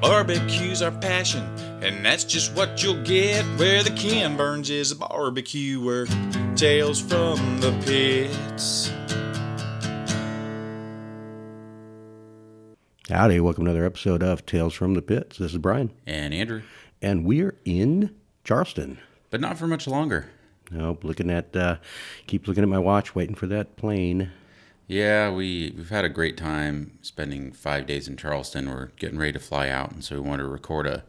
Barbecue's our passion, and that's just what you'll get where the Ken Burns is a barbecue where Tales from the pits. Howdy, welcome to another episode of Tales from the Pits. This is Brian, and Andrew, and we're in Charleston. but not for much longer. Nope, looking at, uh, keep looking at my watch, waiting for that plane. Yeah, we we've had a great time spending five days in Charleston. We're getting ready to fly out, and so we wanted to record a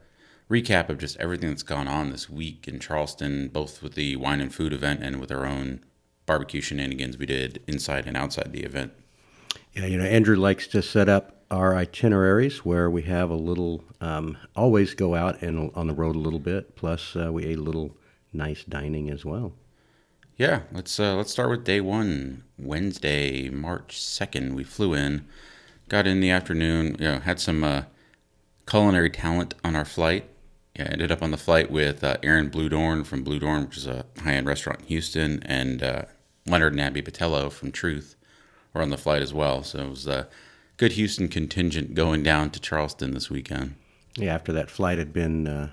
recap of just everything that's gone on this week in Charleston, both with the wine and food event and with our own barbecue shenanigans we did inside and outside the event. Yeah, you know, Andrew likes to set up our itineraries where we have a little, um, always go out and on the road a little bit. Plus, uh, we ate a little nice dining as well. Yeah, let's uh, let's start with day one, Wednesday, March second. We flew in, got in the afternoon. You know, had some uh, culinary talent on our flight. Yeah, ended up on the flight with uh, Aaron Bludorn from Bludorn, which is a high-end restaurant in Houston, and uh, Leonard and Abby Botello from Truth were on the flight as well. So it was a good Houston contingent going down to Charleston this weekend. Yeah, after that flight had been uh,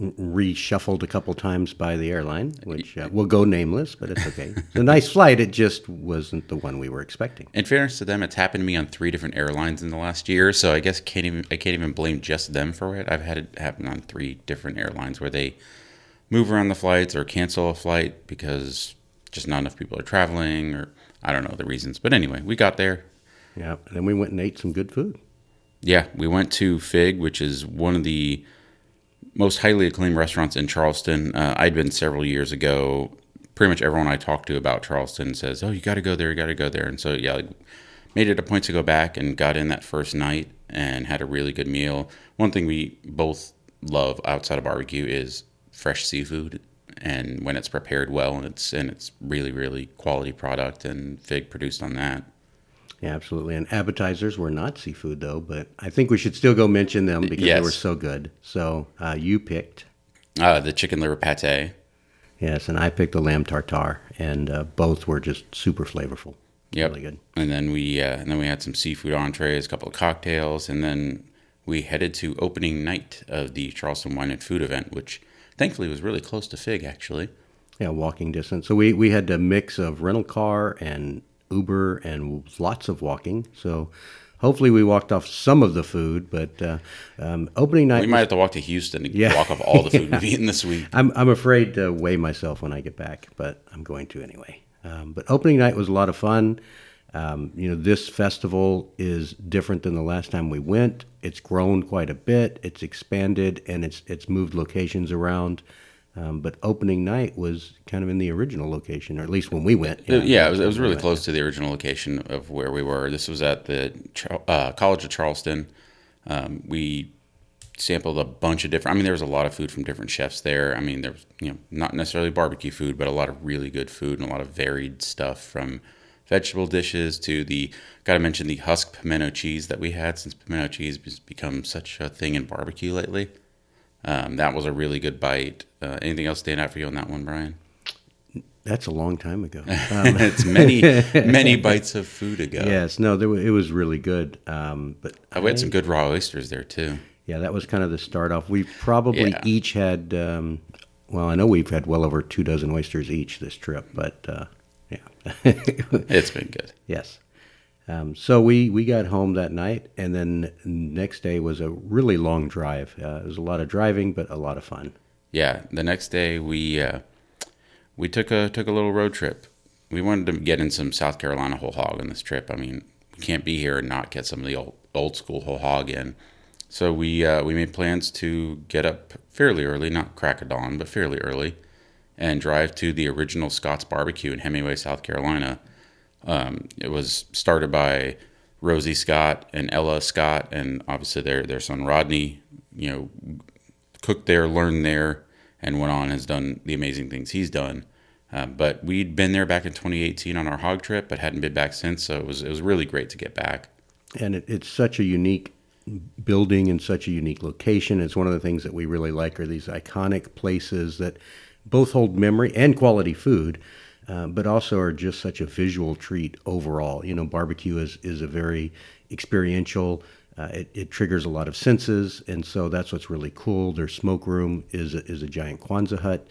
reshuffled a couple times by the airline, which uh, will go nameless, but it's okay. it's a nice flight. It just wasn't the one we were expecting. In fairness to them, it's happened to me on three different airlines in the last year, so I guess can't even I can't even blame just them for it. I've had it happen on three different airlines where they move around the flights or cancel a flight because just not enough people are traveling, or I don't know the reasons. But anyway, we got there. Yeah, and then we went and ate some good food. Yeah, we went to Fig, which is one of the most highly acclaimed restaurants in Charleston. Uh, I'd been several years ago. Pretty much everyone I talk to about Charleston says, "Oh, you got to go there, you got to go there." And so, yeah, like, made it a point to go back and got in that first night and had a really good meal. One thing we both love outside of barbecue is fresh seafood, and when it's prepared well and it's and it's really really quality product, and Fig produced on that. Yeah, absolutely. And appetizers were not seafood, though, but I think we should still go mention them because they were so good. So uh, you picked, Uh, the chicken liver pate. yes, and I picked the lamb tartare, and uh, both were just super flavorful. Yep. Really good. And then we uh, and then we had some seafood entrees, a couple of cocktails, and then we headed to opening night of the Charleston Wine and Food event, which thankfully was really close to Fig actually. Yeah, walking distance. So we, we had a mix of rental car and Uber and lots of walking. So hopefully we walked off some of the food, but uh, um, opening night. We was- might have to walk to Houston to Yeah. walk off all the food we've eaten this week. I'm, I'm afraid to weigh myself when I get back, but I'm going to anyway. Um, but opening night was a lot of fun. Um, you know, this festival is different than the last time we went. It's grown quite a bit. It's expanded and it's it's moved locations around. Um, but opening night was kind of in the original location, or at least when we went. Uh, Yeah, it was, it was really close to the original location of where we were. This was at the uh, College of Charleston. Um, we sampled a bunch of different. I mean, there was a lot of food from different chefs there. I mean, there was you know not necessarily barbecue food, but a lot of really good food and a lot of varied stuff from vegetable dishes to the. Got to mention the husk pimento cheese that we had since pimento cheese has become such a thing in barbecue lately. Um, that was a really good bite. Uh, anything else stand out for you on that one, Brian? That's a long time ago. Um, it's many, many bites of food ago. yes, no, there, it was really good. Um, but I had some good raw oysters there too. Yeah, that was kind of the start off. We probably Yeah. each had, um, well, I know we've had well over two dozen oysters each this trip, but uh, yeah. It's been good. yes. Um, so we, we got home that night, and then next day was a really long drive. Uh, it was a lot of driving, but a lot of fun. Yeah. The next day we uh, we took a took a little road trip. We wanted to get in some South Carolina whole hog on this trip. I mean, we can't be here and not get some of the old old school whole hog in. So we uh, we made plans to get up fairly early, not crack of dawn, but fairly early, and drive to the original Scott's Barbecue in Hemingway, South Carolina. Um, it was started by Rosie Scott and Ella Scott, and obviously their their son Rodney. You know, cooked there, learned there, and went on has done the amazing things he's done. Uh, but we'd been there back in 2018 on our hog trip, but hadn't been back since. So it was it was really great to get back. and it, it's such a unique building and such a unique location. It's one of the things that we really like are these iconic places that both hold memory and quality food, uh, but also are just such a visual treat overall. You know, barbecue is is a very experiential Uh, it, it triggers a lot of senses, and so that's what's really cool. Their smoke room is a, is a giant Quonset hut,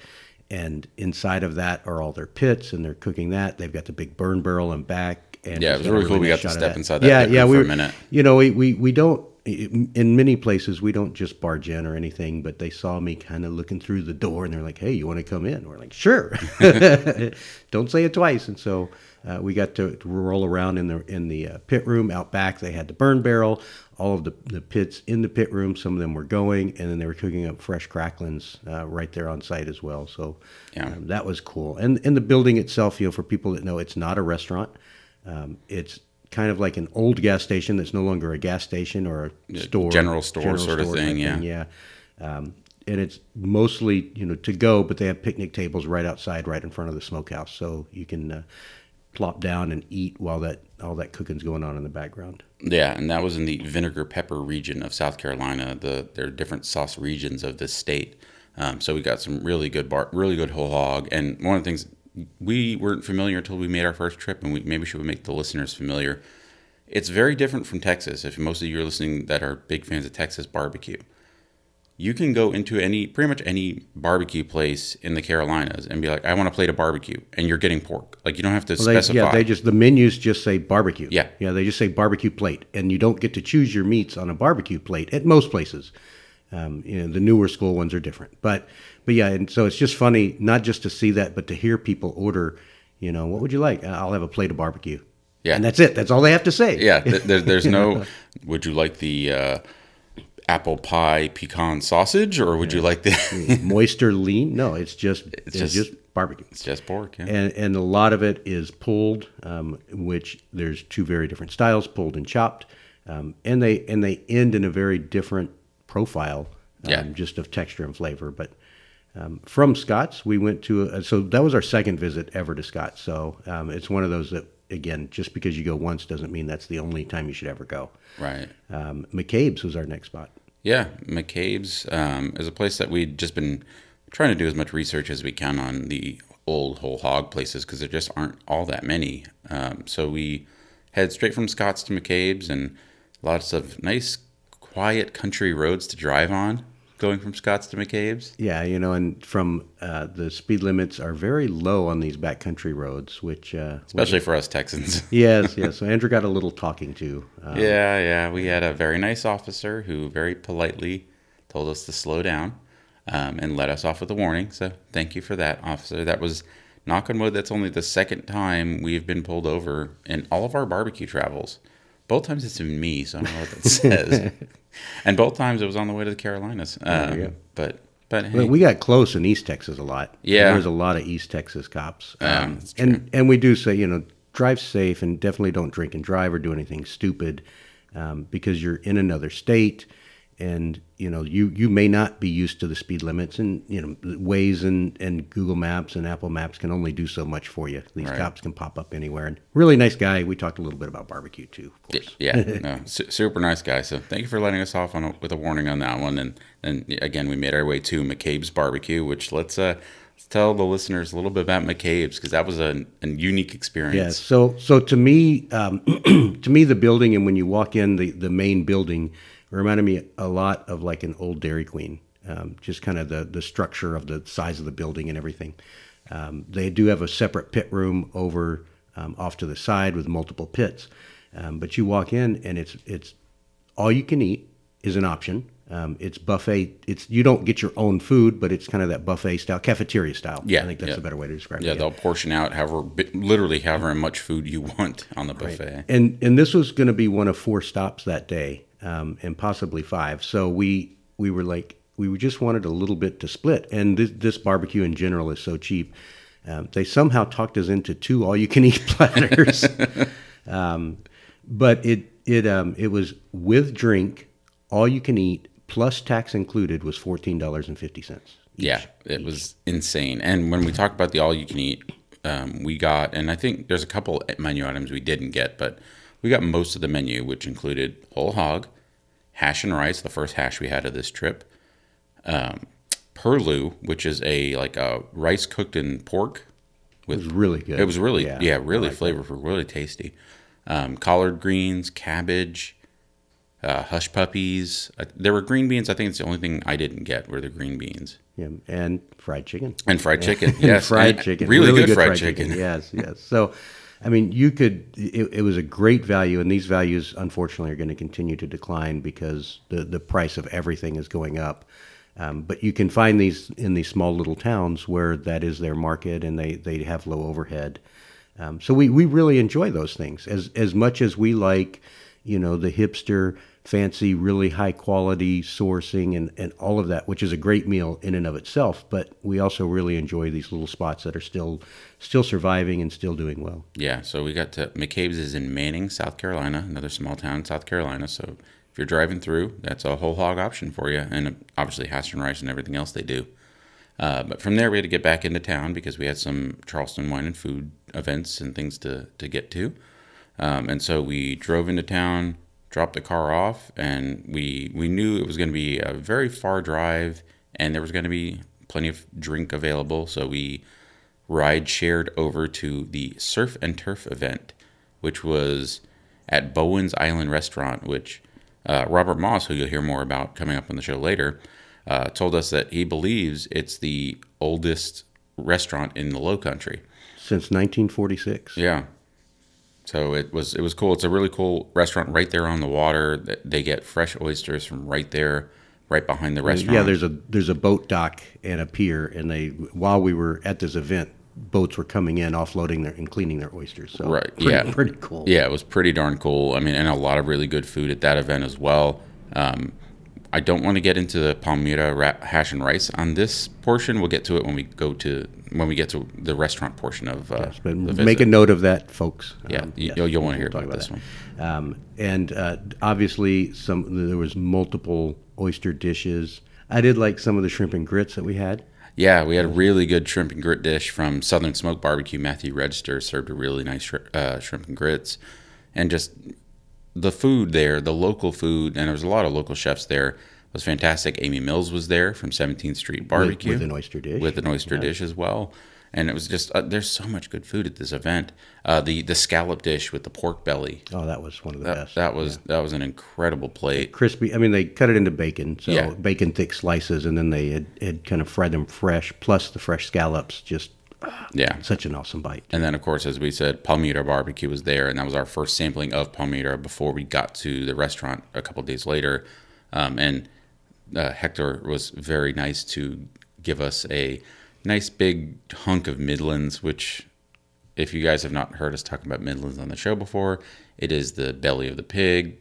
and inside of that are all their pits, and they're cooking that. They've got the big burn barrel and back. And Yeah, it was really cool. We got to step that. inside that yeah, yeah, we for a minute. You know, we, we, we don't in many places we don't just barge in or anything, but they saw me kind of looking through the door and they're like, "Hey, you want to come in?" We're like, "Sure." don't say it twice. And so uh, we got to, to roll around in the in the uh, pit room out back. They had the burn barrel, all of the, the pits in the pit room. Some of them were going, and then they were cooking up fresh cracklings uh, right there on site as well. So Yeah. um, that was cool. And and the building itself, you know, for people that know, it's not a restaurant. Um, it's kind of like an old gas station that's no longer a gas station or a store, general store sort of thing, yeah. yeah. Um, and it's mostly you know to go, but they have picnic tables right outside, right in front of the smokehouse, so you can uh, plop down and eat while that all that cooking's going on in the background. Yeah, and that was in the vinegar pepper region of South Carolina. The there are different sauce regions of the state. Um, so we got some really good bar, really good whole hog. And one of the things we weren't familiar until we made our first trip, and we maybe should make the listeners familiar. It's very different from Texas. If most of you are listening that are big fans of Texas barbecue, you can go into any pretty much any barbecue place in the Carolinas and be like, I want a plate of barbecue, and you're getting pork. Like you don't have to Well, they, specify. yeah, they just the menus just say barbecue. Yeah. yeah, they just say barbecue plate, and you don't get to choose your meats on a barbecue plate at most places. Um, you know, the newer school ones are different, but but yeah, and so it's just funny not just to see that, but to hear people order. You know, what would you like? I'll have a plate of barbecue. Yeah. and that's it. That's all they have to say. Yeah, there, there's no. Would you like the uh, apple pie pecan sausage, or would you like the? moist or lean. No, it's just it's, just- just, barbecue. it's just pork. Yeah. and and a lot of it is pulled, um, which there's two very different styles, pulled and chopped, um, and they and they end in a very different profile, um, Yeah. just of texture and flavor. But um, from Scott's, we went to a, so that was our second visit ever to Scott's. So um, it's one of those that again, just because you go once doesn't mean that's the only time you should ever go. right. Um, McCabe's was our next spot. Yeah, McCabe's um, is a place that we'd just been trying to do as much research as we can on the old whole hog places because there just aren't all that many. Um, so we head straight from Scott's to McCabe's and lots of nice, quiet country roads to drive on going from Scott's to McCabe's. Yeah, you know, and from uh, the speed limits are very low on these backcountry roads, which uh, Especially for us Texans. yes, yes. So Andrew got a little talking to. Uh, Yeah, yeah. We had a very nice officer who very politely told us to slow down um, and let us off with a warning. So thank you for that, officer. That was, knock on wood, that's only the second time we've been pulled over in all of our barbecue travels. Both times it's been me, so I don't know what that says. and both times it was on the way to the Carolinas. Um, you go. But, but hey, we got close in East Texas a lot. Yeah. there's a lot of East Texas cops. Um, that's and and we do say, you know, drive safe and definitely don't drink and drive or do anything stupid, um, because you're in another state, and you know you you may not be used to the speed limits, and you know Waze and and Google Maps and Apple Maps can only do so much for you. These Right. cops can pop up anywhere. And really nice guy. We talked a little bit about barbecue too. Yeah, no, su- super nice guy. So thank you for letting us off on a, with a warning on that one. And then again, we made our way to McCabe's Barbecue, which let's uh, let's tell the listeners a little bit about McCabe's because that was a, a unique experience. Yeah. So so to me, um, to me, the building and when you walk in, the the main building reminded me a lot of like an old Dairy Queen. Um, just kind of the the structure of the size of the building and everything. Um, they do have a separate pit room over um, off to the side with multiple pits, um, but you walk in and it's it's all you can eat is an option. Um, it's buffet. It's you don't get your own food, but it's kind of that buffet style, cafeteria style. Yeah, I think that's yeah. a better way to describe Yeah, it. Yeah, they'll portion out however, literally however much food you want on the buffet. And and this was going to be one of four stops that day, um, and possibly five. So we we were like we just wanted a little bit to split. And this, this barbecue in general is so cheap. Um, they somehow talked us into two all-you-can-eat platters, um, but it it um, it was with drink, all you can eat plus tax included was fourteen dollars and fifty cents. Yeah, it was insane. And when we talk about the all you can eat, um, we got, and I think there's a couple menu items we didn't get, but we got most of the menu, which included whole hog, hash and rice, the first hash we had of this trip, um, purloo, which is a like a rice cooked in pork. It was really good. It was really, Yeah, yeah, really like flavorful, really tasty. Um, collard greens, cabbage, uh, hush puppies. Uh, there were green beans. I think it's the only thing I didn't get were the green beans Yeah, and fried chicken. and fried chicken. Yes, fried and chicken. Really, good, fried, chicken. Yes, yes. So, I mean, you could. It, it was a great value, and these values, unfortunately, are going to continue to decline because the the price of everything is going up. Um, but you can find these in these small little towns where that is their market, and they they have low overhead. Um, so we we really enjoy those things as as much as we like, you know, the hipster fancy, really high quality sourcing and, and all of that, which is a great meal in and of itself. But we also really enjoy these little spots that are still still surviving and still doing well. Yeah, so we got to McCabe's is in Manning, South Carolina, another small town in South Carolina. So if you're driving through, that's a whole hog option for you, and obviously hash and rice and everything else they do. Uh, but from there, we had to get back into town because we had some Charleston wine and food events and things to, to get to. Um, and so we drove into town, dropped the car off, and we we knew it was going to be a very far drive, and there was going to be plenty of drink available. So we ride shared over to the Surf and Turf event, which was at Bowen's Island Restaurant, which uh, Robert Moss, who you'll hear more about coming up on the show later, uh, told us that he believes it's the oldest restaurant in the Low Country. Since 1946. Yeah. So it was it was cool. It's a really cool restaurant right there on the water. They get fresh oysters from right there, right behind the restaurant. Yeah, there's a there's a boat dock and a pier, and they while we were at this event, boats were coming in, offloading their and cleaning their oysters. So Right, pretty, yeah. pretty cool. Yeah, it was pretty darn cool. I mean, and a lot of really good food at that event as well. Um, I don't want to get into the Palmira ra- hash and rice on this portion. We'll get to it when we go to when we get to the restaurant portion of uh, Yes, but make a note of that, folks. Yeah, Um, you, yes, you'll want to hear talk about, this that. one. Um, and uh, obviously, some there was multiple oyster dishes. I did like some of the shrimp and grits that we had. Yeah, we had a really good shrimp and grit dish from Southern Smoke Barbecue. Matthew Register served a really nice shri- uh, shrimp and grits, and just the food there, the local food, and there was a lot of local chefs there. Was fantastic. Amy Mills was there from 17th Street Barbecue with an oyster dish. with an oyster dish as well. And it was just uh, there's so much good food at this event. Uh, the the scallop dish with the pork belly Oh, that was one of the that, best. that was that was an incredible plate. crispy. I mean, they cut it into bacon, so Yeah. bacon thick slices, and then they had, had kind of fried them fresh, plus the fresh scallops. Just Yeah, such an awesome bite. And then, of course, as we said, Palmira Barbecue was there, and that was our first sampling of Palmira before we got to the restaurant a couple days later. Um, and uh, Hector was very nice to give us a nice big hunk of Midlands, which, if you guys have not heard us talking about Midlands on the show before, it is the belly of the pig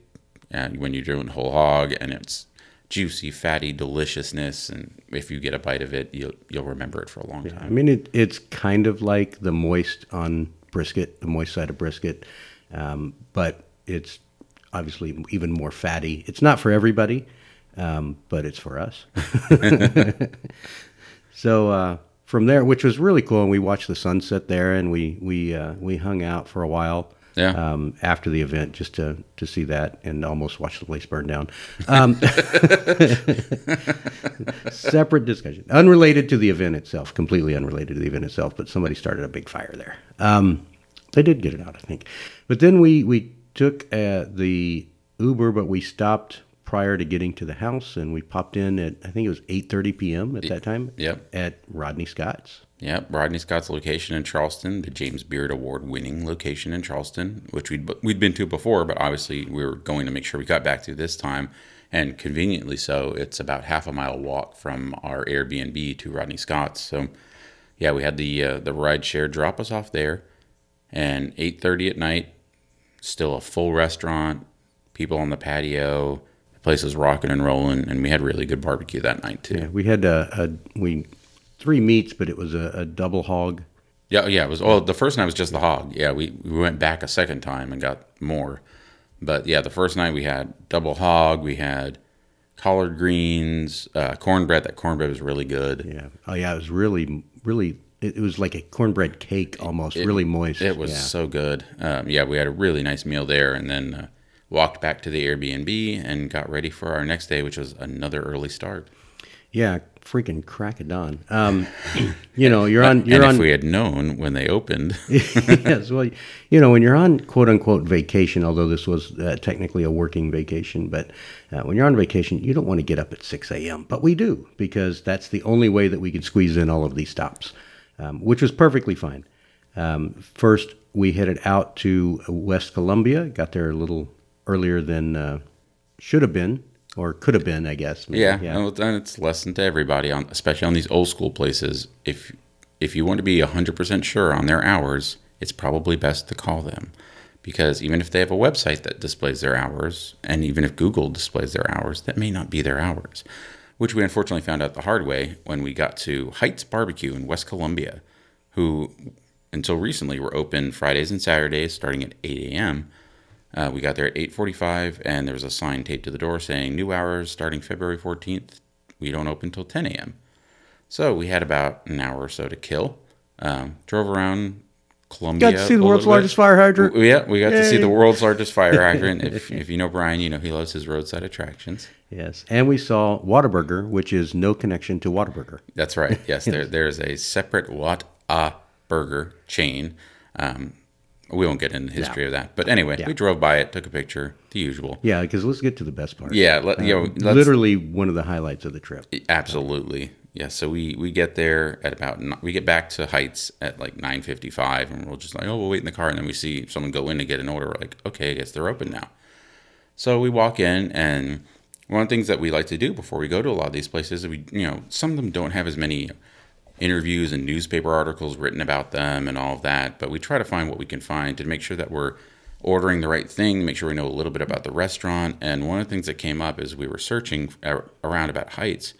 and when you're doing whole hog, and it's juicy, fatty deliciousness. And if you get a bite of it, you'll you'll remember it for a long time. I mean, it, it's kind of like the moist on brisket, the moist side of brisket, um, but it's obviously even more fatty. It's not for everybody, um, but it's for us. so uh, from there, which was really cool, and we watched the sunset there, and we we uh, we hung out for a while. Yeah. Um, after the event, just to to see that and almost watch the place burn down. Um, separate discussion, unrelated to the event itself, completely unrelated to the event itself. But somebody started a big fire there. Um, they did get it out, I think. But then we we took uh, the Uber, but we stopped prior to getting to the house, and we popped in at I think it was eight thirty p.m. at that time. Yep. At Rodney Scott's. Yep, Rodney Scott's location in Charleston, the James Beard Award winning location in Charleston, which we'd we'd been to before, but obviously we were going to make sure we got back to this time, and conveniently so, it's about half a mile walk from our Airbnb to Rodney Scott's. So, yeah, we had the uh, the ride share drop us off there, and eight thirty at night, still a full restaurant, people on the patio, the place was rocking and rolling, and we had really good barbecue that night too. Yeah, we had a, a we three meats, but it was a, a double hog. Yeah, yeah. It was. Well, the first night was just the hog. Yeah, we we went back a second time and got more. But yeah, the first night we had double hog. We had collard greens, uh, cornbread. That cornbread was really good. Yeah. Oh yeah, it was really really. It, it was like a cornbread cake almost, really moist. It was Yeah. so good. Um, yeah, we had a really nice meal there, and then uh, walked back to the Airbnb, and got ready for our next day, which was another early start. Yeah, freaking crack of dawn. Um, you know, you're on. You're and on. if we had known when they opened, yes, well, you know, when you're on quote unquote vacation, although this was uh, technically a working vacation, but uh, when you're on vacation, you don't want to get up at 6 a.m. But we do because that's the only way that we could squeeze in all of these stops, um, which was perfectly fine. Um, first, we headed out to West Columbia, got there a little earlier than uh, should have been or could have been, I guess. maybe. yeah, well, then it's lesson to everybody on, especially on these old school places. If if you want to be hundred percent sure on their hours, it's probably best to call them, because even if they have a website that displays their hours, and even if Google displays their hours, that may not be their hours. Which we unfortunately found out the hard way when we got to Hite's Barbecue in West Columbia, who until recently were open Fridays and Saturdays starting at 8 a.m. Uh, we got there at 8:45, and there was a sign taped to the door saying "New hours starting February 14th. We don't open till 10 a.m." So we had about an hour or so to kill. Um, drove around Columbia. Got to see the world's bit. largest fire hydrant. Yeah, we got to see the world's largest fire hydrant. if, if you know Brian, you know he loves his roadside attractions. Yes, and we saw Whataburger, which is no connection to Whataburger. That's right. Yes, there there is a separate Wat A burger chain. Um, we won't get into the history Yeah. of that, but anyway, Yeah. we drove by it, took a picture, the usual. Yeah, because let's get to the best part. Yeah, let, you um, know, literally one of the highlights of the trip. Absolutely. Yeah. So we we get there at about we get back to Hite's at like nine fifty five, and we're just like, oh, we'll wait in the car, and then we see someone go in to get an order. We're like, okay, I guess they're open now. So we walk in, and one of the things that we like to do before we go to a lot of these places, is we you know some of them don't have as many interviews and newspaper articles written about them and all of that, but we try to find what we can find to make sure that we're ordering the right thing, make sure we know a little bit about the restaurant. And one of the things that came up as we were searching around about Hite's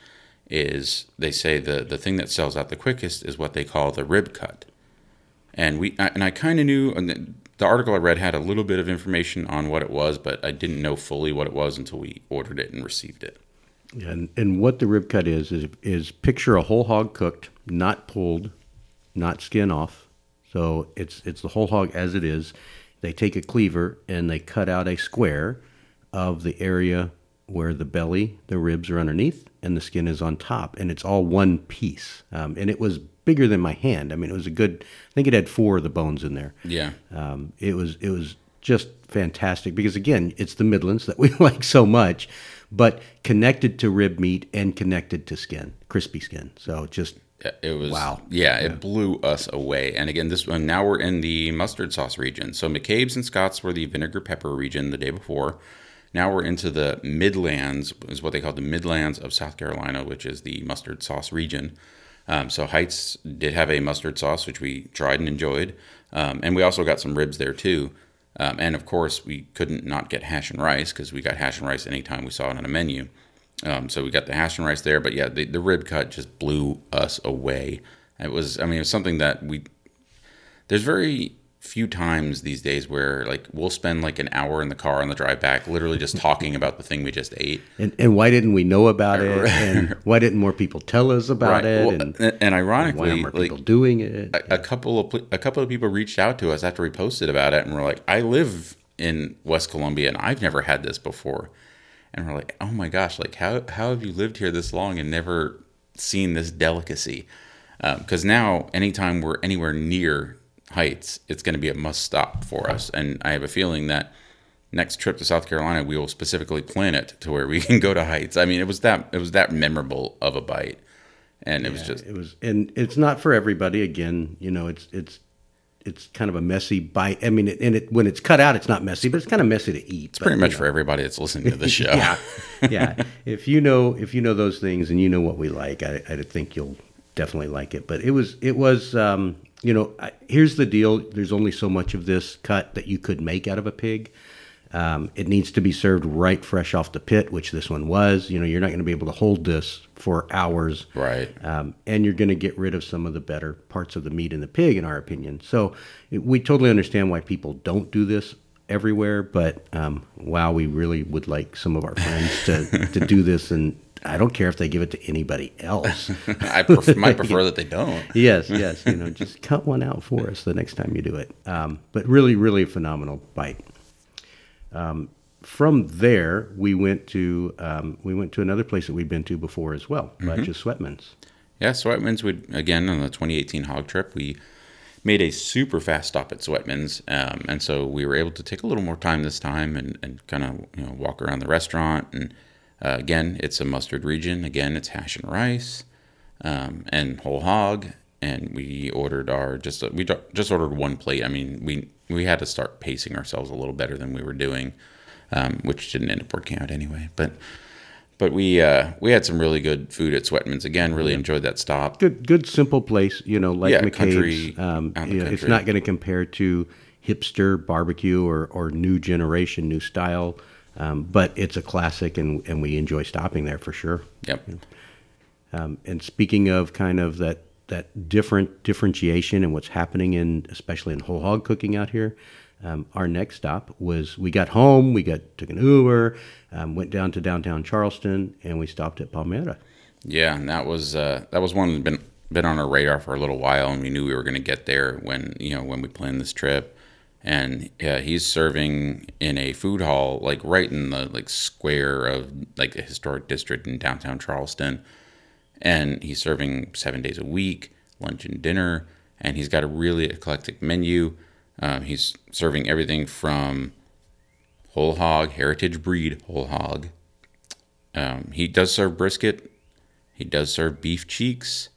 is they say the the thing that sells out the quickest is what they call the rib cut. And we and I kind of knew and the, the article I read had a little bit of information on what it was, but I didn't know fully what it was until we ordered it and received it. And and what the rib cut is is is picture a whole hog cooked, not pulled, not skin off. So it's it's the whole hog as it is. They take a cleaver and they cut out a square of the area where the belly, the ribs are underneath, and the skin is on top, and it's all one piece. Um, and it was bigger than my hand. I mean, it was a good. I think it had four of the bones in there. Yeah. Um, it was it was just fantastic because again, it's the Midlands that we like so much, but connected to rib meat and connected to skin, crispy skin. So just It was Wow. Yeah, it blew us away. And again, this one now we're in the mustard sauce region. So McCabe's and Scott's were the vinegar pepper region the day before. Now we're into the Midlands, is what they call the Midlands of South Carolina, which is the mustard sauce region. Um, so Hite's did have a mustard sauce, which we tried and enjoyed, um, and we also got some ribs there too. Um, and of course, we couldn't not get hash and rice because we got hash and rice anytime we saw it on a menu. Um, so we got the hash and rice there, but yeah, the, the rib cut just blew us away. It was, I mean, it was something that we. There's very few times these days where like we'll spend like an hour in the car on the drive back, literally just talking about the thing we just ate. and, and why didn't we know about it? And why didn't more people tell us about it? Well, and and, and why ironically, more like people doing it? a, a couple of a couple of people reached out to us after we posted about it, and we're like, I live in West Columbia, and I've never had this before. And we're like, oh my gosh, like how how have you lived here this long and never seen this delicacy? Um, because now, anytime we're anywhere near Hite's, it's going to be a must stop for us. And I have a feeling that next trip to South Carolina, we will specifically plan it to where we can go to Hite's. I mean, it was that it was that memorable of a bite, and it was just it was, and it's not for everybody. Again, you know, it's it's it's kind of a messy bite. I mean, it, and it when it's cut out, it's not messy, but it's kind of messy to eat. It's pretty much for everybody that's listening to the show. yeah, yeah. If you know if you know those things and you know what we like, I, I think you'll definitely like it. But it was it was um, you know I, here's the deal. There's only so much of this cut that you could make out of a pig. Um, it needs to be served right fresh off the pit, which this one was. You know, you're not going to be able to hold this for hours, Right. Um, and you're going to get rid of some of the better parts of the meat in the pig, in our opinion. So it, we totally understand why people don't do this everywhere, but um, wow, we really would like some of our friends to, to do this, and I don't care if they give it to anybody else. I pref- might prefer that they don't. yes, yes, you know, just cut one out for us the next time you do it. Um, but really, really a phenomenal bite. Um, from there, we went to um, we went to another place that we'd been to before as well, Mm-hmm. right? Just Sweatman's. Yeah, Sweatman's would again on the 2018 hog trip. We made a super fast stop at Sweatman's, um, and so we were able to take a little more time this time and, and kind of you know walk around the restaurant. And uh, again, it's a mustard region. Again, it's hash and rice um, and whole hog. And we ordered our just we just ordered one plate. I mean, we we had to start pacing ourselves a little better than we were doing, um, which didn't end up working out anyway. But but we uh, we had some really good food at Sweatman's. Again, really enjoyed that stop. Good, good, simple place. You know, like Yeah, McCabe's. country, um, you know, it's not going to compare to hipster barbecue or, or new generation, new style, um, but it's a classic, and, and we enjoy stopping there for sure. Yep. Um, and speaking of kind of that that different differentiation and what's happening in especially in whole hog cooking out here, um, our next stop was we got home, we got took an Uber, um, went down to downtown Charleston, and we stopped at Palmira. Yeah, and that was uh, that was one that's been been on our radar for a little while, and we knew we were going to get there when you know when we planned this trip. And yeah, he's serving in a food hall like right in the like square of like the historic district in downtown Charleston, and he's serving seven days a week, lunch and dinner, and he's got a really eclectic menu. Um, he's serving everything from whole hog, heritage breed whole hog. Um, he does serve brisket. He does serve beef cheeks.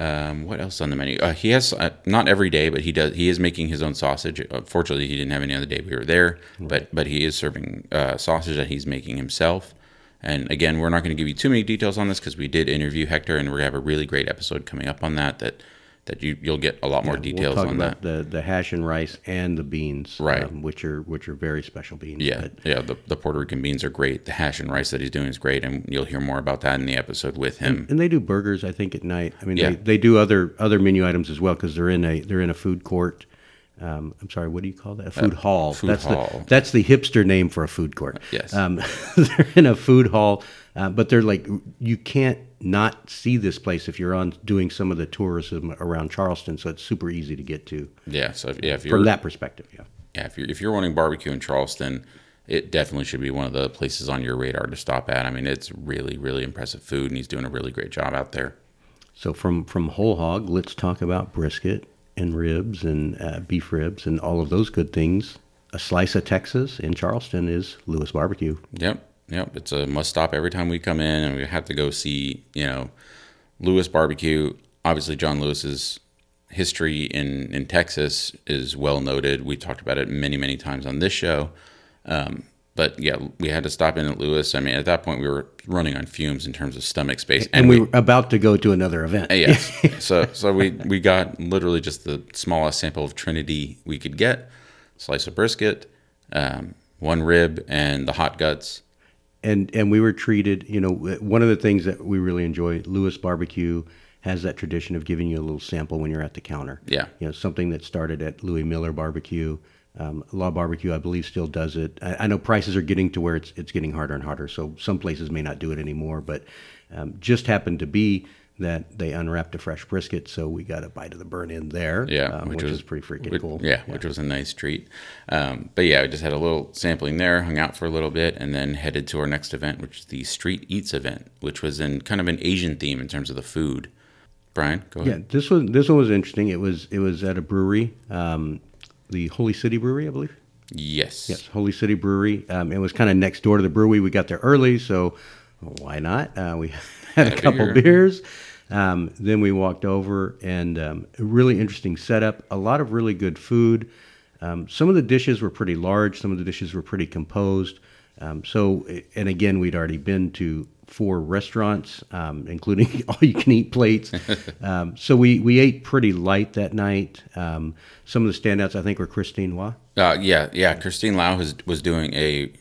Um, what else on the menu? Uh, he has uh, not every day, but he does. He is making his own sausage. Unfortunately, he didn't have any other day we were there, but but he is serving uh, sausage that he's making himself. And again, we're not going to give you too many details on this because we did interview Hector, and we're have a really great episode coming up on that. That that you you'll get a lot more details we'll on about that. the the hash and rice and the beans, Right. um, which are which are very special beans. Yeah, But yeah. The, the Puerto Rican beans are great. The hash and rice that he's doing is great, and you'll hear more about that in the episode with him. and they do burgers, I think, at night. I mean, Yeah. they, they do other other menu items as well because they're in a they're in a food court. Um, I'm sorry, what do you call that? A food hall. Uh, food that's hall. the that's the hipster name for a food court. Yes. um, they're in a food hall, uh, but they're like you can't not see this place if you're on doing some of the tourism around Charleston. So it's super easy to get to Yeah, so if, yeah, if you're from that perspective. Yeah. yeah, if you're if you're wanting barbecue in Charleston, it definitely should be one of the places on your radar to stop at. I mean, it's really really impressive food, and he's doing a really great job out there. So from from whole hog, let's talk about brisket and ribs and uh, beef ribs and all of those good things. A slice of Texas in Charleston is Lewis Barbecue. Yep, yep. It's a must stop every time we come in, and we have to go see you know Lewis Barbecue. Obviously, John Lewis's history in in Texas is well noted. We talked about it many many times on this show. Um, but yeah, we had to stop in at Lewis. I mean, at that point, we were running on fumes in terms of stomach space, And, we, were about to go to another event. Yes. so so we we got literally just the smallest sample of Trinity we could get, slice of brisket, um, one rib, and the hot guts. and and we were treated. You know, one of the things that we really enjoy, Lewis Barbecue has that tradition of giving you a little sample when you're at the counter. Yeah. you know, something that started at Louie Mueller Barbecue. Um, La Barbecue, I believe, still does it. I, I know prices are getting to where it's it's getting harder and harder, so some places may not do it anymore. But um, just happened to be that they unwrapped a fresh brisket, so we got a bite of the burn in there. Yeah, um, which, was is pretty freaking which- cool. Yeah, which was a nice treat. Um, but yeah, we just had a little sampling there, hung out for a little bit, and then headed to our next event, which is the Street Eats event, which was in kind of an Asian theme in terms of the food. Brian, go Yeah, ahead. this one this one was interesting. It was it was at a brewery, um, the Holy City Brewery, I believe. Yes. Yes, Holy City Brewery. Um, it was kind of next door to the brewery. We got there early, so why not? Uh, we had a Had a couple beer. beers. Um, then we walked over, and um, a really interesting setup. A lot of really good food. Um, some of the dishes were pretty large. Some of the dishes were pretty composed. Um, so, and again, we'd already been to four restaurants, um, including all-you-can-eat plates. Um, so we we ate pretty light that night. Um, some of the standouts, I think, were Christine Wa. Uh, yeah, yeah. Christine Lau was, was doing a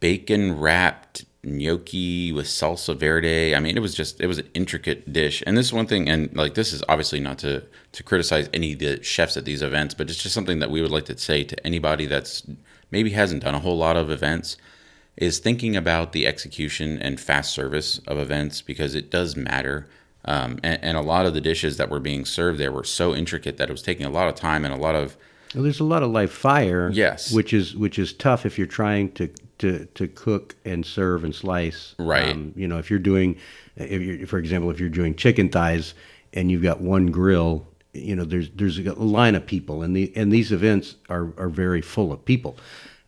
bacon wrapped gnocchi with salsa verde. I mean, it was just it was an intricate dish. And this is one thing, and like this is obviously not to to criticize any of the chefs at these events, but it's just something that we would like to say to anybody that's maybe hasn't done a whole lot of events is thinking about the execution and fast service of events because it does matter. Um, and, and a lot of the dishes that were being served there were so intricate that it was taking a lot of time and a lot of Well, there's a lot of live fire. Yes. which is which is tough if you're trying to to, to cook and serve and slice. Um, Right. you know, if you're doing, if you're, for example, if you're doing chicken thighs and you've got one grill, you know, there's there's a line of people, and the and these events are are very full of people.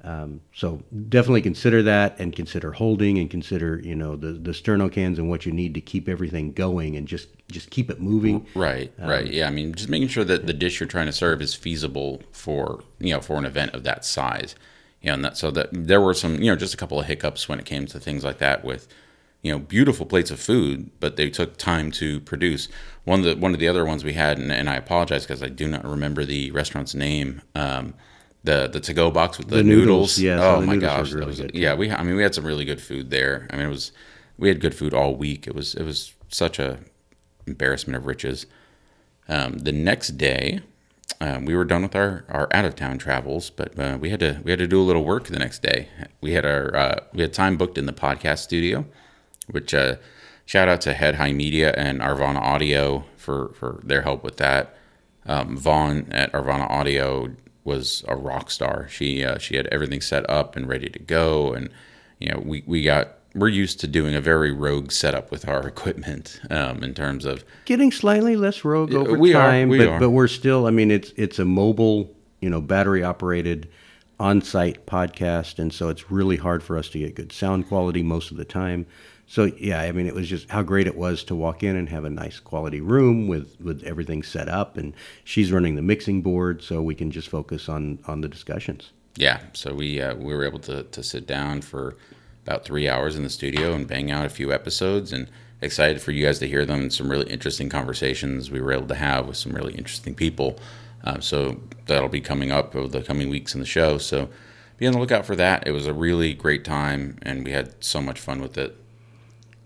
Um, so definitely consider that, and consider holding, and consider you know the the sterno cans and what you need to keep everything going, and just just keep it moving. Right, right. Yeah, I mean, just making sure that the dish you're trying to serve is feasible for you know for an event of that size. You know, and that so that there were some you know just a couple of hiccups when it came to things like that with you know beautiful plates of food, but they took time to produce. One of the one of the other ones we had, and, and I apologize because I do not remember the restaurant's name. Um, the the to go box with the, The noodles, noodles. yeah, Oh my noodles gosh, really was- good, yeah. We I mean we had some really good food there. I mean it was we had good food all week. It was it was such a embarrassment of riches. Um, the next day, um, we were done with our, our out of town travels, but uh, we had to we had to do a little work the next day. We had our uh, we had time booked in the podcast studio, which uh, shout out to Head High Media and Arvana Audio for for their help with that. Um, Vaughn at Arvana Audio was a rock star. She uh, she had everything set up and ready to go, and you know we we got we're used to doing a very rogue setup with our equipment um, in terms of getting slightly less rogue over we are, time, we but are. but we're still. I mean, it's it's a mobile, you know, battery operated, on site podcast, and so it's really hard for us to get good sound quality most of the time. So yeah, I mean, it was just how great it was to walk in and have a nice quality room with with everything set up, and she's running the mixing board, so we can just focus on on the discussions. yeah, so we uh, we were able to to sit down for about three hours in the studio and bang out a few episodes, and excited for you guys to hear them and some really interesting conversations we were able to have with some really interesting people. Um, so that'll be coming up over the coming weeks in the show. So be on the lookout for that. It was a really great time, and we had so much fun with it.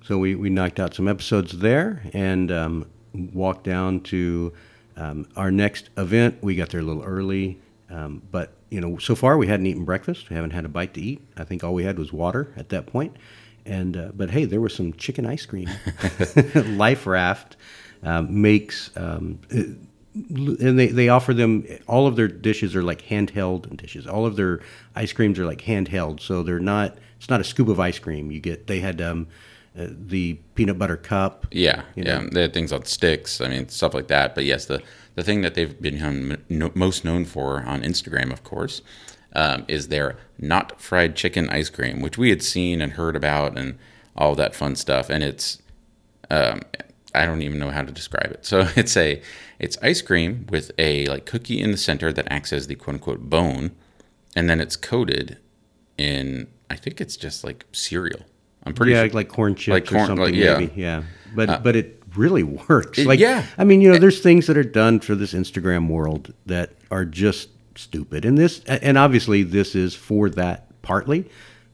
So we, we knocked out some episodes there and um, walked down to um, our next event. We got there a little early, um, but you know, so far we hadn't eaten breakfast. We haven't had a bite to eat. I think all we had was water at that point. And uh, but hey, there was some chicken ice cream. Life Raft um, makes. Um, and they, they offer them all of their dishes are like handheld dishes all of their ice creams are like handheld so they're not it's not a scoop of ice cream you get they had um, uh, the peanut butter cup Yeah, You yeah. know? They had things on sticks. I mean, stuff like that. But yes, the the thing that they've been most known for on Instagram, of course, um, is their not fried chicken ice cream, which we had seen and heard about, and all that fun stuff. And it's um, I don't even know how to describe it. So it's a it's ice cream with a like cookie in the center that acts as the quote unquote bone, and then it's coated in I think it's just like cereal. I'm pretty yeah sure. like corn chips Like or something like, yeah. Uh, maybe yeah but but it really works it- like yeah. i mean you know there's things that are done for this instagram world that are just stupid and this and obviously this is for that partly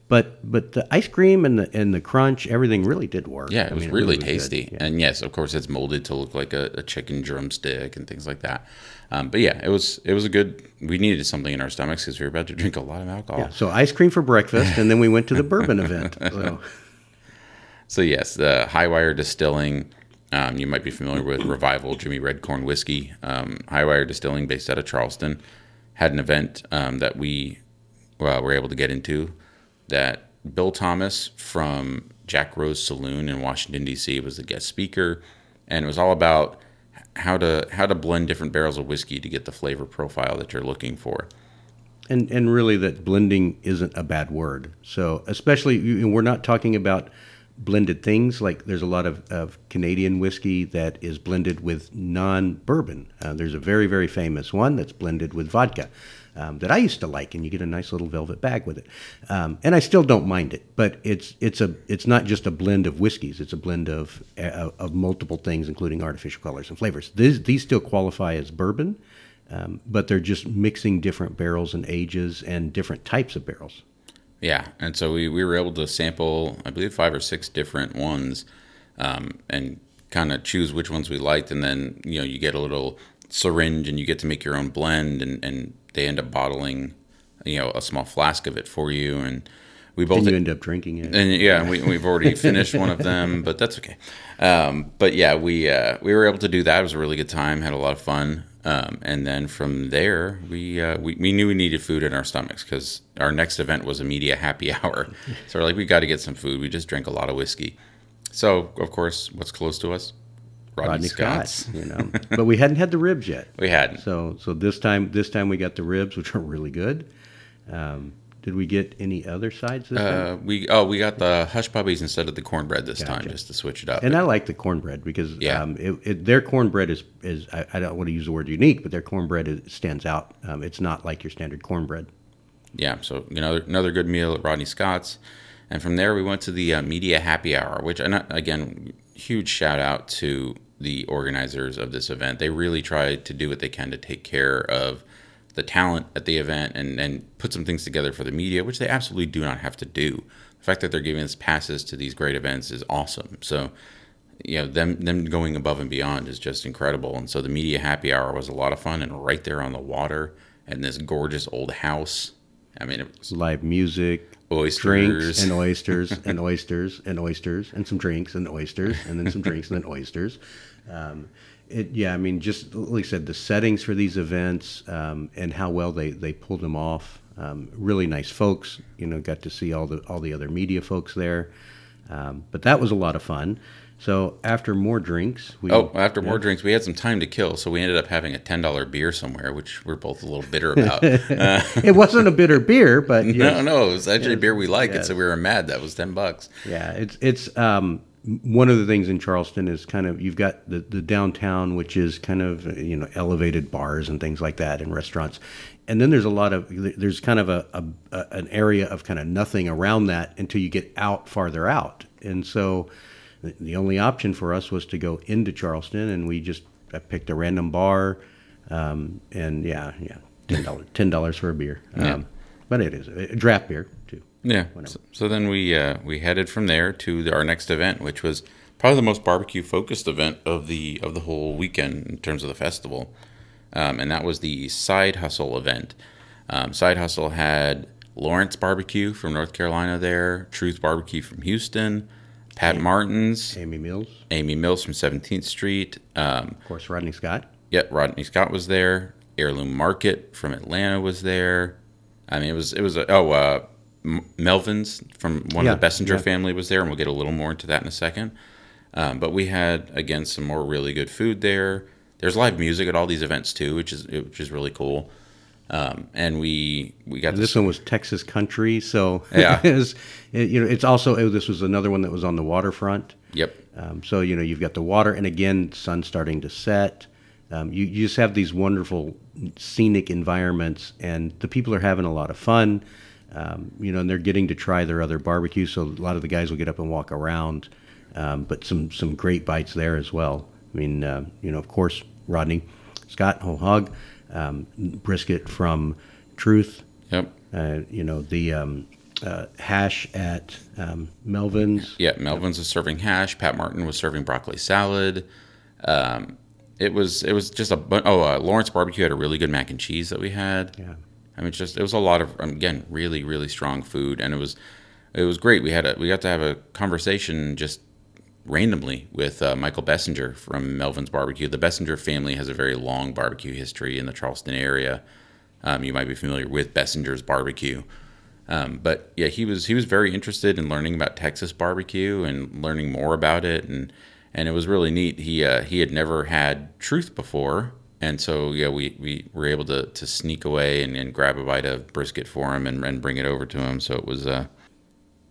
but but the ice cream and the and the crunch everything really did work Yeah, it I was mean, really was tasty. Yeah. And yes, of course, it's molded to look like a, a chicken drumstick and things like that. Um, but yeah, it was it was a good. We needed something in our stomachs because we were about to drink a lot of alcohol. Yeah, so ice cream for breakfast, and then we went to the bourbon event. So, So yes, the Highwire Distilling. Um, you might be familiar with Revival Jimmy Red Corn Whiskey. Um, Highwire Distilling, based out of Charleston, had an event um, that we well, were able to get into. That Bill Thomas from Jack Rose Saloon in Washington D.C. was the guest speaker, and it was all about how to how to blend different barrels of whiskey to get the flavor profile that you're looking for. and and really, that blending isn't a bad word. So, especially we're not talking about blended things. Like there's a lot of, of Canadian whiskey that is blended with non-bourbon. Uh, there's a very very famous one that's blended with vodka. Um, that I used to like, and you get a nice little velvet bag with it, um, and I still don't mind it. But it's it's a it's not just a blend of whiskeys; it's a blend of uh, of multiple things, including artificial colors and flavors. These these still qualify as bourbon, um, but they're just mixing different barrels and ages and different types of barrels. Yeah, and so we, we were able to sample, I believe, five or six different ones, um, and kind of choose which ones we liked, and then you know you get a little syringe and you get to make your own blend, and, and they end up bottling, you know, a small flask of it for you, and we both And you end up drinking it. and yeah, we, we've already finished one of them, but that's okay. Um, but yeah, we uh, we were able to do that. It was a really good time. Had a lot of fun. Um, and then from there, we, uh, we we knew we needed food in our stomachs because our next event was a media happy hour. so we're like, we got to get some food. We just drank a lot of whiskey. So of course, what's close to us? Rodney, Rodney Scott's. Scott, you know, but we hadn't had the ribs yet. We hadn't. So so this time this time we got the ribs, which are really good. Um, did we get any other sides this time? Uh, we oh we got the hush puppies instead of the cornbread this time just to switch it up. And I like the cornbread because Yeah. um, it, it, their cornbread is, is I, I don't want to use the word unique, but their cornbread is, stands out. Um, it's not like your standard cornbread. yeah, so another another good meal at Rodney Scott's, and from there we went to the uh, media happy hour, which and again, huge shout out to the organizers of this event. They really try to do what they can to take care of the talent at the event and and put some things together for the media, which they absolutely do not have to do. The fact that they're giving us passes to these great events is awesome. So. You know them them going above and beyond is just incredible, and so the media happy hour was a lot of fun, and right there on the water, and this gorgeous old house. I mean, it was Live music, oysters drinks, and oysters, and oysters, and oysters, and some drinks, and oysters, and then some drinks, and then oysters. Um, it, yeah, I mean, just like I said, the settings for these events um, and how well they, they pulled them off. Um, really nice folks. You know, got to see all the all the other media folks there. Um, but that was a lot of fun. So after more drinks, we Oh, after more drinks, we had some time to kill, so we ended up having a ten dollar beer somewhere, which we're both a little bitter about. Uh, it wasn't a bitter beer, but no, yes, no, it was actually a beer we like, and yes. so we were mad that was ten bucks. Yeah, it's it's um, one of the things in Charleston is kind of you've got the, the downtown, which is kind of you know elevated bars and things like that and restaurants, and then there's a lot of there's kind of a, a, an area of kind of nothing around that until you get out farther out, and so the- only option for us was to go into Charleston, and we just I picked a random bar, um, and yeah, yeah, ten dollars ten dollars for a beer, um, Yeah. but it is a draft beer. Yeah. So, so then we uh, we headed from there to the, our next event, which was probably the most barbecue focused event of the of the whole weekend in terms of the festival, um, and that was the Side Hustle event. Um, Side Hustle had Lawrence Barbecue from North Carolina there, Truth Barbecue from Houston, Pat Martin's, Amy Mills, Amy Mills from 17th Street. Um, of course, Rodney Scott. yeah, Rodney Scott was there. Heirloom Market from Atlanta was there. I mean, it was it was a, oh uh, Melvin's from one Yeah, of the Bessinger yeah. family was there, and we'll get a little more into that in a second. Um, but we had again some more really good food there. There's live music at all these events too, which is which is really cool. Um, and we we got This one was Texas country, so Yeah. it was, it- you know, it's also it- this was another one that was on the waterfront. Yep. Um, so you know, you've got the water, and again, sun starting to set. Um, you, you just have these wonderful scenic environments, and the people are having a lot of fun. Um, you know, and they're getting to try their other barbecue. So a lot of the guys will get up and walk around, um, but some some great bites there as well. I mean, uh, you know, of course, Rodney Scott whole hog um, brisket from Truth. Yep. Uh, you know, the um, uh, hash at um, Melvin's. Yeah, Melvin's was serving hash. Pat Martin was serving broccoli salad. Um, it was it was just a bu- oh uh, Lawrence Barbecue had a really good mac and cheese that we had. Yeah. I mean, it's just it was a lot of again really really strong food, and it was it was great. We had a we got to have a conversation just randomly with uh, Michael Bessinger from Melvin's Barbecue. The Bessinger family has a very long barbecue history in the Charleston area. Um, you might be familiar with Bessinger's Barbecue. Um, but yeah, he was he was very interested in learning about Texas barbecue and learning more about it, and and it was really neat. He uh, he had never had truth before, and so yeah, we, we were able to, to sneak away and, and grab a bite of brisket for him and, and bring it over to him. So it was uh,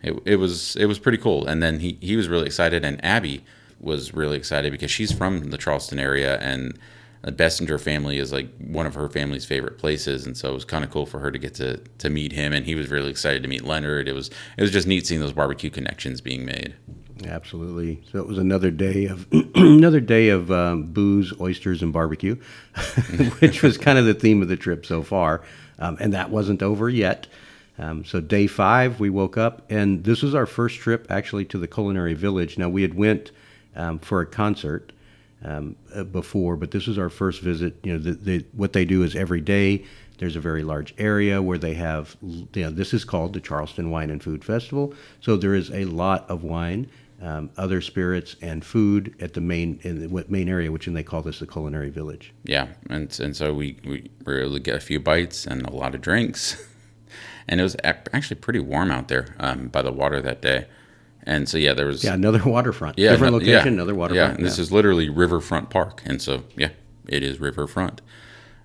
it, it was it was pretty cool. And then he, he was really excited, and Abby was really excited because she's from the Charleston area, and the Bessinger family is like one of her family's favorite places, and so it was kind of cool for her to get to to meet him. And he was really excited to meet Leonard. It was it was just neat seeing those barbecue connections being made. Absolutely. So it was another day of another day of um, booze, oysters, and barbecue, which was kind of the theme of the trip so far, um, and that wasn't over yet. Um, so day five, we woke up, and this was our first trip actually to the culinary village. Now we had went um, for a concert um, uh, before, but this was our first visit. You know, the, the, what they do is every day there's a very large area where they have. You know, this is called the Charleston Wine and Food Festival. So there is a lot of wine um, other spirits, and food at the main in the main area, which and they call this the culinary village. Yeah, and and so we we were able to get a few bites and a lot of drinks, and it was ac- actually pretty warm out there um, by the water that day, and so yeah, there was Yeah, another waterfront. yeah different no- location, yeah, another Yeah, waterfront. and this is literally Riverfront Park, and so yeah, it is Riverfront.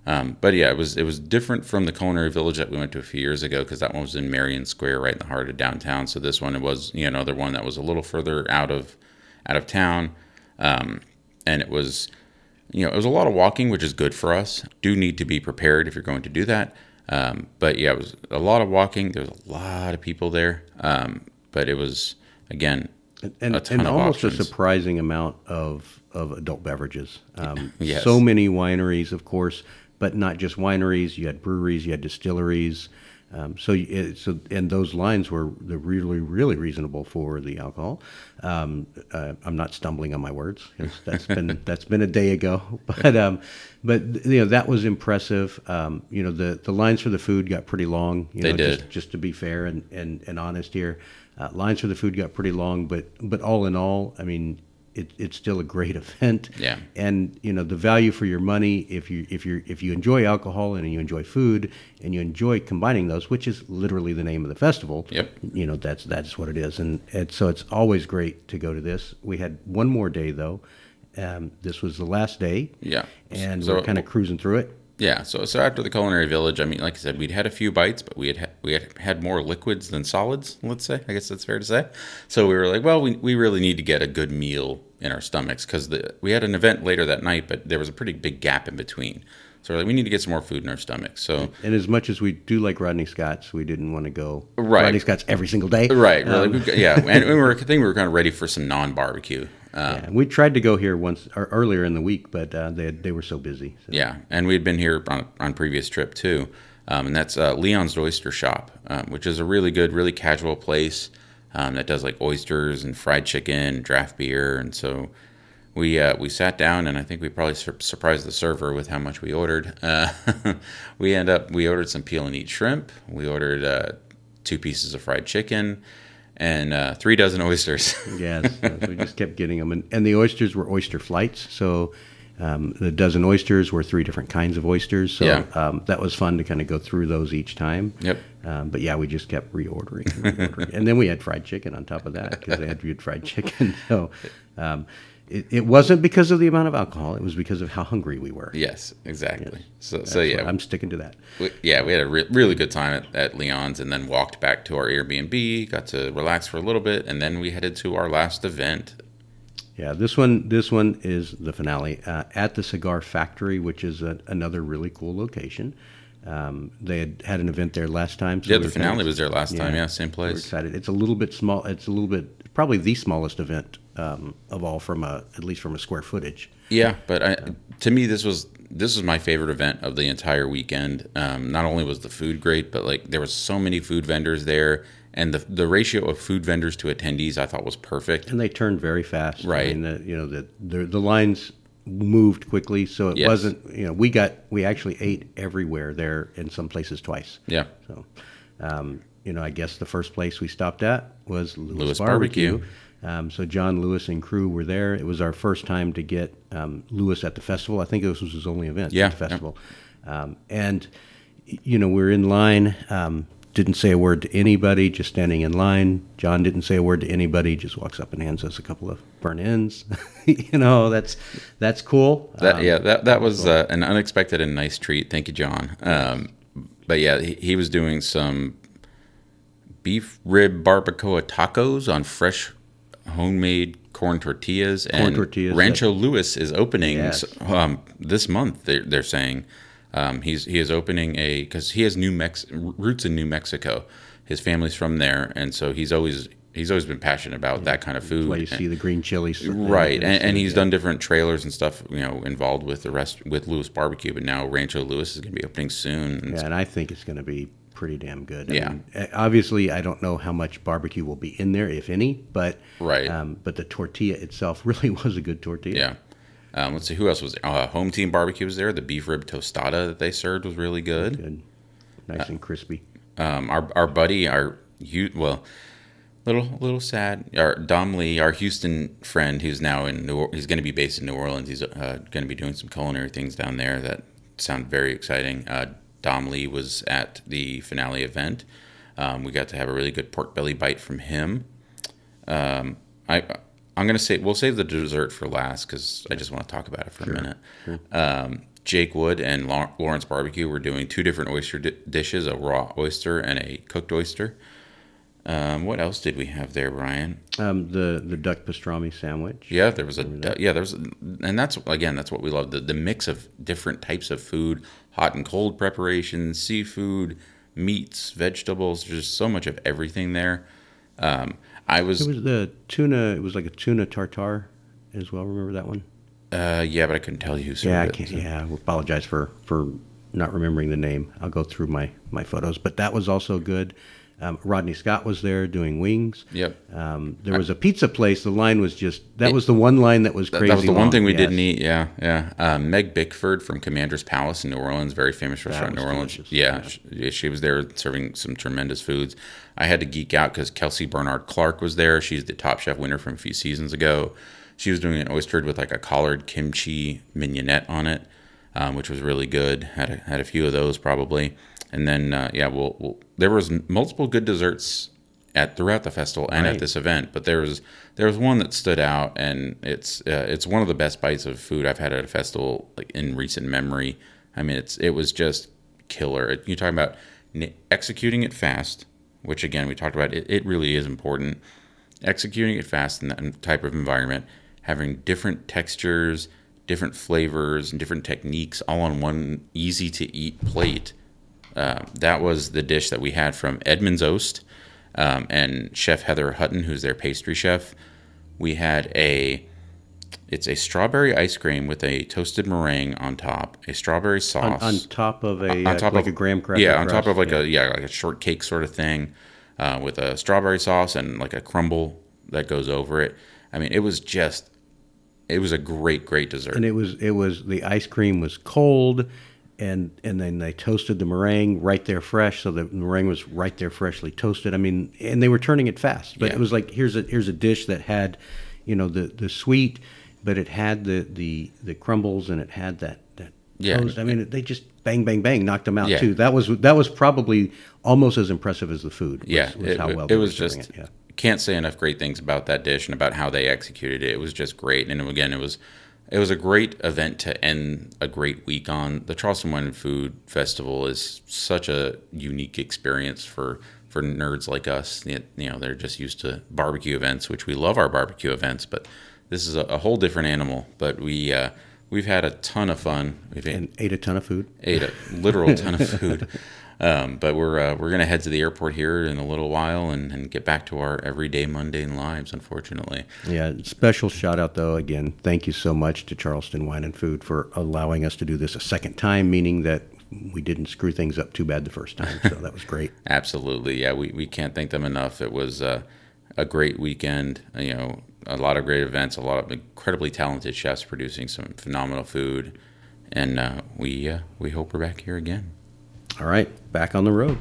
Um, but yeah, it was it was different from the culinary village that we went to a few years ago because that one was in Marion Square, right in the heart of downtown. So this one it was you know another one that was a little further out of out of town, um, and it was you know it was a lot of walking, which is good for us. Do need to be prepared if you're going to do that. Um, but yeah, it was a lot of walking. There was a lot of people there, um, but it was again and, a ton and almost a surprising amount of, of adult beverages. Um, Yes. So many wineries, of course, but not just wineries. You had breweries, you had distilleries. Um, so, it, so and those lines were really, really reasonable for the alcohol. Um, uh, I'm not stumbling on my words. That's been that's been a day ago, but um, but you know that was impressive. Um, you know the the lines for the food got pretty long. You They know, did. Just, just to be fair and, and, and honest here, uh, lines for the food got pretty long, but but all in all, I mean, it, it's still a great event. Yeah. And you know the value for your money if you if you if you enjoy alcohol and you enjoy food and you enjoy combining those, which is literally the name of the festival. Yep. You know that's that's what it is, and, and so it's always great to go to this. We had one more day though. Um, this was the last day. Yeah. And So- we're kind of cruising through it. Yeah, so so after the culinary village, I mean, like I said, we'd had a few bites, but we had ha- we had had more liquids than solids. Let's say, I guess that's fair to say. So we were like, well, we, we really need to get a good meal in our stomachs because we had an event later that night, but there was a pretty big gap in between. So we're like, we need to get some more food in our stomachs. So And as much as we do like Rodney Scott's, we didn't want to go Right. Rodney Scott's every single day. right, really, Um, we've got- yeah, and we were I think we were kind of ready for some non barbecue. Um, yeah, we tried to go here once earlier in the week, but uh, they they were so busy. So. Yeah, and we'd been here on on previous trip too, um, and that's uh, Leon's Oyster Shop, um, which is a really good, really casual place um, that does like oysters and fried chicken, draft beer, and so we uh, we sat down and I think we probably sur- surprised the server with how much we ordered. Uh, we end up we ordered some peel and eat shrimp. We ordered uh, two pieces of fried chicken and uh, three dozen oysters. Yes, yes, we just kept getting them, and, and the oysters were oyster flights. So um, the dozen oysters were three different kinds of oysters. So Yeah. um, that was fun to kind of go through those each time. Yep. Um, but yeah, we just kept reordering, reordering. and then we had fried chicken on top of that because they had fried chicken. So um, it, it wasn't because of the amount of alcohol; it was because of how hungry we were. yes, exactly. So That's so what- yeah, I'm sticking to that. we, yeah, we had a re- really good time at, at Leon's and then walked back to our Airbnb, got to relax for a little bit, and then we headed to our last event. Yeah, this one this one is the finale uh, at the Cigar Factory, which is a, another really cool location. Um, they had had an event there last time. So Yeah, we the were kinda- finale was there last time. Yeah. Yeah, same We're place. excited. It's a little bit small. It's a little bit probably the smallest event um, of all from a at least from a square footage. Yeah, but I, to me, this was this was my favorite event of the entire weekend. Um, not only was the food great, but like there was so many food vendors there, and the the ratio of food vendors to attendees I thought was perfect. and they turned very fast. Right. I mean, the, you know, the, the the lines moved quickly, so it Yes. wasn't. You know, we got we actually ate everywhere there, in some places twice. Yeah, So, um, you know, I guess the first place we stopped at was Lewis, Lewis Barbecue. Barbecue. Um, so John Lewis and crew were there. It was our first time to get um, Lewis at the festival. I think this was his only event Yeah, at the festival. Um, and you know, we're in line. Um, didn't say a word to anybody, just standing in line. John didn't say a word to anybody, just walks up and hands us a couple of burn ends. you know, that's that's cool. that Um, yeah that that was uh, an unexpected and nice treat. Thank you, John. Um, but yeah, he, he was doing some beef rib barbacoa tacos on fresh homemade corn tortillas and tortillas, Rancho Lewis is opening Yes. um, this month. They're, they're saying um, he's he is opening a because he has New Mex roots in New Mexico. His family's from there, and so he's always he's always been passionate about that kind of food. why you see the green chilies. Right, and, and he's yeah. done different trailers and stuff, you know, involved with the rest with Lewis Barbecue. But now Rancho Lewis is going to be opening soon. And Yeah, and I think it's going to be pretty damn good. I Yeah. mean, uh, obviously, I don't know how much barbecue will be in there, if any, but Right. Um, but the tortilla itself really was a good tortilla. Yeah. Um, let's see who else was there. Uh, Home Team Barbecue was there. The beef rib tostada that they served was really good. good, nice and crispy. Um, our our buddy, our you well, little little sad. Our Dom Lee, our Houston friend, who's now in New, he's going to be based in New Orleans. He's uh, going to be doing some culinary things down there that sound very exciting. Uh, Dom Lee was at the finale event. Um, we got to have a really good pork belly bite from him. Um, I I'm gonna say we'll save the dessert for last because I just want to talk about it for a minute. Um, Jake Wood and Lawrence Barbecue were doing two different oyster di- dishes: a raw oyster and a cooked oyster. Um, what else did we have there, Brian? Um, the the duck pastrami sandwich. Yeah, there was a yeah, there was, and that's again, that's what we love the the mix of different types of food, hot and cold preparations, seafood, meats, vegetables. There's just so much of everything there. Um, I was, It was the tuna. It was like a tuna tartare as well. Remember that one? uh, yeah, but I couldn't tell you who Yeah, I can't, yeah. I apologize for for not remembering the name. I'll go through my my photos, but that was also good. Um, Rodney Scott was there doing wings. Yep. Um, there was a pizza place. The line was just that was the one line that was crazy. That was the one thing we Yes. didn't eat. Yeah, yeah. Um, Meg Bickford from Commander's Palace in New Orleans, very famous restaurant in New Orleans. delicious. Yeah, She, she was there serving some tremendous foods. I had to geek out because Kelsey Barnard Clark was there. She's the Top Chef winner from a few seasons ago. She was doing an oyster with like a collard kimchi mignonette on it, um, which was really good. Had a, had a few of those probably, and then uh, yeah, well, well, there was multiple good desserts at throughout the festival and Right. at this event, but there was there was one that stood out, and it's uh, it's one of the best bites of food I've had at a festival like in recent memory. I mean, it's it was just killer. You're talking about executing it fast, which again we talked about. It, it really is important. Executing it fast in that type of environment, having different textures, different flavors, and different techniques all on one easy to eat plate. Uh, that was the dish that we had from Edmund's Oast um, and Chef Heather Hutton, who's their pastry chef. We had a it's a strawberry ice cream with a toasted meringue on top, a strawberry sauce on top of a on uh, top like of a graham cracker. Yeah, on top of like a yeah like a shortcake sort of thing, uh, with a strawberry sauce and like a crumble that goes over it. I mean, it was just it was a great great dessert. and it was it was the ice cream was cold and and then they toasted the meringue right there fresh so the meringue was right there freshly toasted i mean and they were turning it fast but Yeah. it was like here's a here's a dish that had you know the the sweet but it had the the the crumbles and it had that that Yeah. toast i mean they just bang bang bang knocked them out Yeah. too that was that was probably almost as impressive as the food was, yeah, was it, how well it was just it, yeah can't say enough great things about that dish and about how they executed it. It was just great, and again, it was it was a great event to end a great week on. The Charleston Wine and Food Festival is such a unique experience for for nerds like us. You know, they're just used to barbecue events, which we love our barbecue events, but this is a, a whole different animal. But we uh, we've had a ton of fun. We've and ate a ton of food ate a literal ton of food. Um, but we're uh, we're gonna head to the airport here in a little while and, and get back to our everyday mundane lives. Unfortunately, Yeah, special shout out though again. Thank you so much to Charleston Wine and Food for allowing us to do this a second time, meaning that we didn't screw things up too bad the first time. So that was great. absolutely, yeah, we, we can't thank them enough. It was uh, a great weekend. You know, a lot of great events, a lot of incredibly talented chefs producing some phenomenal food, and uh, we uh, we hope we're back here again. All right, back on the road.